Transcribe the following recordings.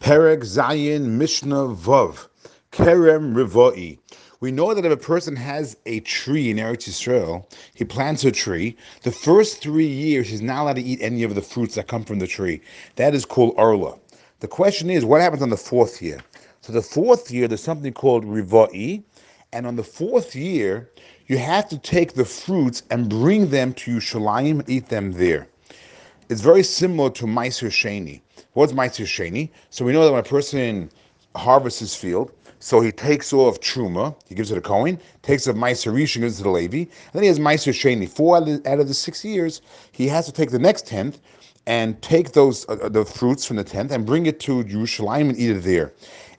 Perek Zayin Mishnah Vav, Kerem Rivoi. We know that if a person has a tree in Eretz Yisrael, he plants a tree, the first three years he's not allowed to eat any of the fruits that come from the tree. That is called Arla. The question is, what happens on the fourth year? So the fourth year, there's something called Rivoi, and on the fourth year, you have to take the fruits and bring them to Yerushalayim, and eat them there. It's very similar to Meiser. What's Meiser? So we know that when a person harvests his field, so he takes off Truma, he gives it a Kohen, takes off Meiser Rishon, gives it to Levi, and then he has Meiser Sheni. Four out of, the, out of, the, six years, he has to take the next tenth and take those uh, uh the fruits from the tenth and bring it to Jerusalem and eat it there.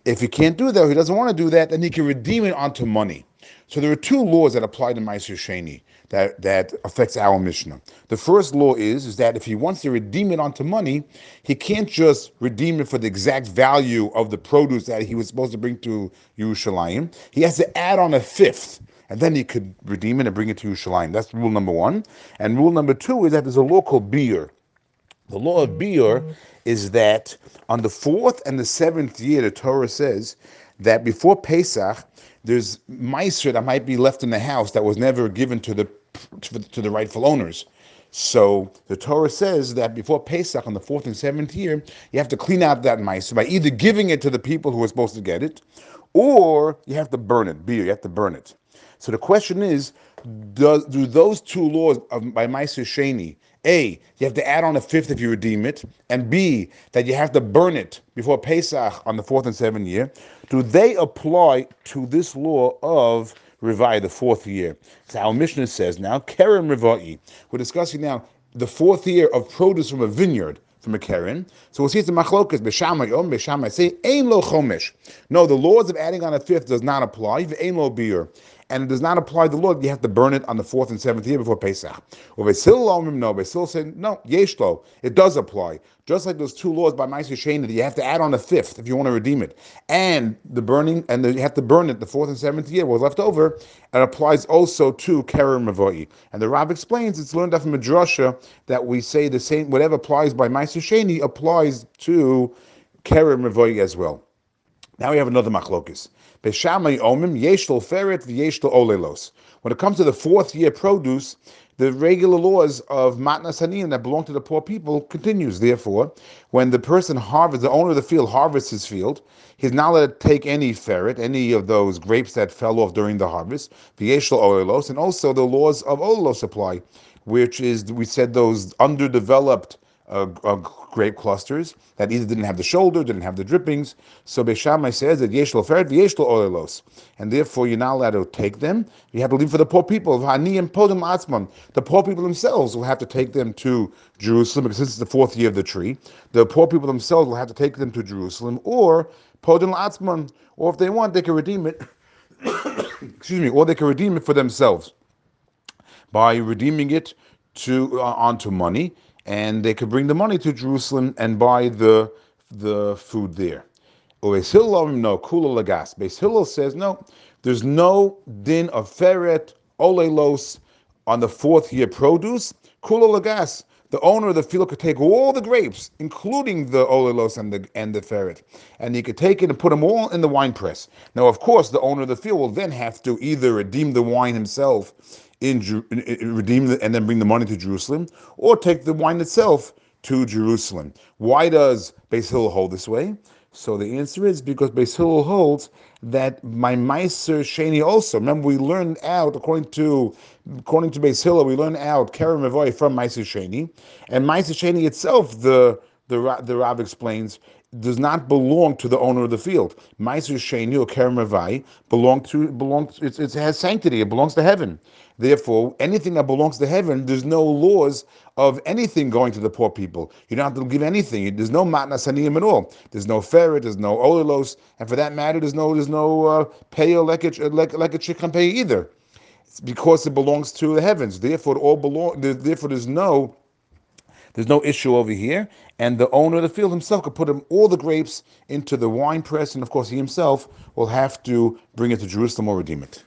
If he can't do that, he doesn't want to do that, then he can redeem it onto money. So there are two laws that apply to Meiser Sheni that, that affects our Mishnah. The first law is, is that if he wants to redeem it onto money, he can't just redeem it for the exact value of the produce that he was supposed to bring to Yerushalayim. He has to add on a fifth and then he could redeem it and bring it to Yerushalayim. That's rule number one. And rule number two is that there's a law called Biur. The law of Biur is that on the fourth and the seventh year, the Torah says that before Pesach, there's meiser that might be left in the house that was never given to the to, the rightful owners. So the Torah says that before Pesach on the fourth and seventh year, you have to clean out that meiser by either giving it to the people who are supposed to get it, or you have to burn it. Biur, you have to burn it. So the question is, does do those two laws of by Meiser Sheni a, you have to add on a fifth if you redeem it, and B, that you have to burn it before Pesach on the fourth and seventh year. Do they apply to this law of Rivai, the fourth year? So our Mishnah says now, Kerem Rivai. We're discussing now the fourth year of produce from a vineyard from a Keren. So we'll see it's a machlokas, Beis Shammai Om, Beis Shammai say, Ein lo chomish. No, the laws of adding on a fifth does not apply, Ein lo biur and it does not apply the law. You have to burn it on the fourth and seventh year before Pesach. Or Beis Hillel no, Beis Hillel said no, Yeshlo. It does apply. Just like those two laws by Ma'aser Sheni that you have to add on a fifth if you want to redeem it, and the burning, and the, you have to burn it the fourth and seventh year was left over. It applies also to Keren Mavoi. And the Rav explains it's learned from Midrasha that we say the same whatever applies by Ma'aser Sheni applies to Keren Mavoi as well. Now we have another machlokis. When it comes to the fourth year produce, the regular laws of matnas aniyim that belong to the poor people continues. Therefore, when the person harvests, the owner of the field harvests his field, he's not allowed to take any feret, any of those grapes that fell off during the harvest, v'yeshlo olelos, and also the laws of olelos apply, which is we said those underdeveloped uh, uh, grape clusters that either didn't have the shoulder, didn't have the drippings. So Beis Shammai says that yeshlo feret v'yeshlo oilos, and therefore you're not allowed to take them. You have to leave for the poor people. Podim atzmam. The poor people themselves will have to take them to Jerusalem because this is the fourth year of the tree. The poor people themselves will have to take them to Jerusalem, or podim atzmam, or if they want, they can redeem it. excuse me, or they can redeem it for themselves by redeeming it to uh, onto money and they could bring the money to Jerusalem and buy the the food there. Beis Hillel, no kula lagas. Beis Hillel says no. There's no din of feret olelos on the fourth year produce. Kula lagas. The owner of the field could take all the grapes, including the olelos and the and the feret, and he could take it and put them all in the wine press. Now, of course, the owner of the field will then have to either redeem the wine himself in, in redeem the, and then bring the money to Jerusalem, or take the wine itself to Jerusalem. Why does Beis Hillel hold this way? So the answer is because Beis Hillel holds that my Meiser Sheni also. Remember, we learned out according to according to Beis Hillel, we learned out Keren Mavoy from Meiser Sheni, and Meiser Sheni itself, the the the Rav explains, does not belong to the owner of the field. Meiser Sheni or Keren Mavai belong to belongs. It, has sanctity. It belongs to heaven. Therefore, anything that belongs to heaven, there's no laws of anything going to the poor people. You don't have to give anything. There's no matnas aniyim at all. There's no feret. There's no olelos, and for that matter, there's no there's no uh, like a like, like a chicken pay either. It's because it belongs to the heavens. Therefore, all belong. Therefore, there's no there's no issue over here. And the owner of the field himself could put all the grapes into the wine press, and of course, he himself will have to bring it to Jerusalem or redeem it.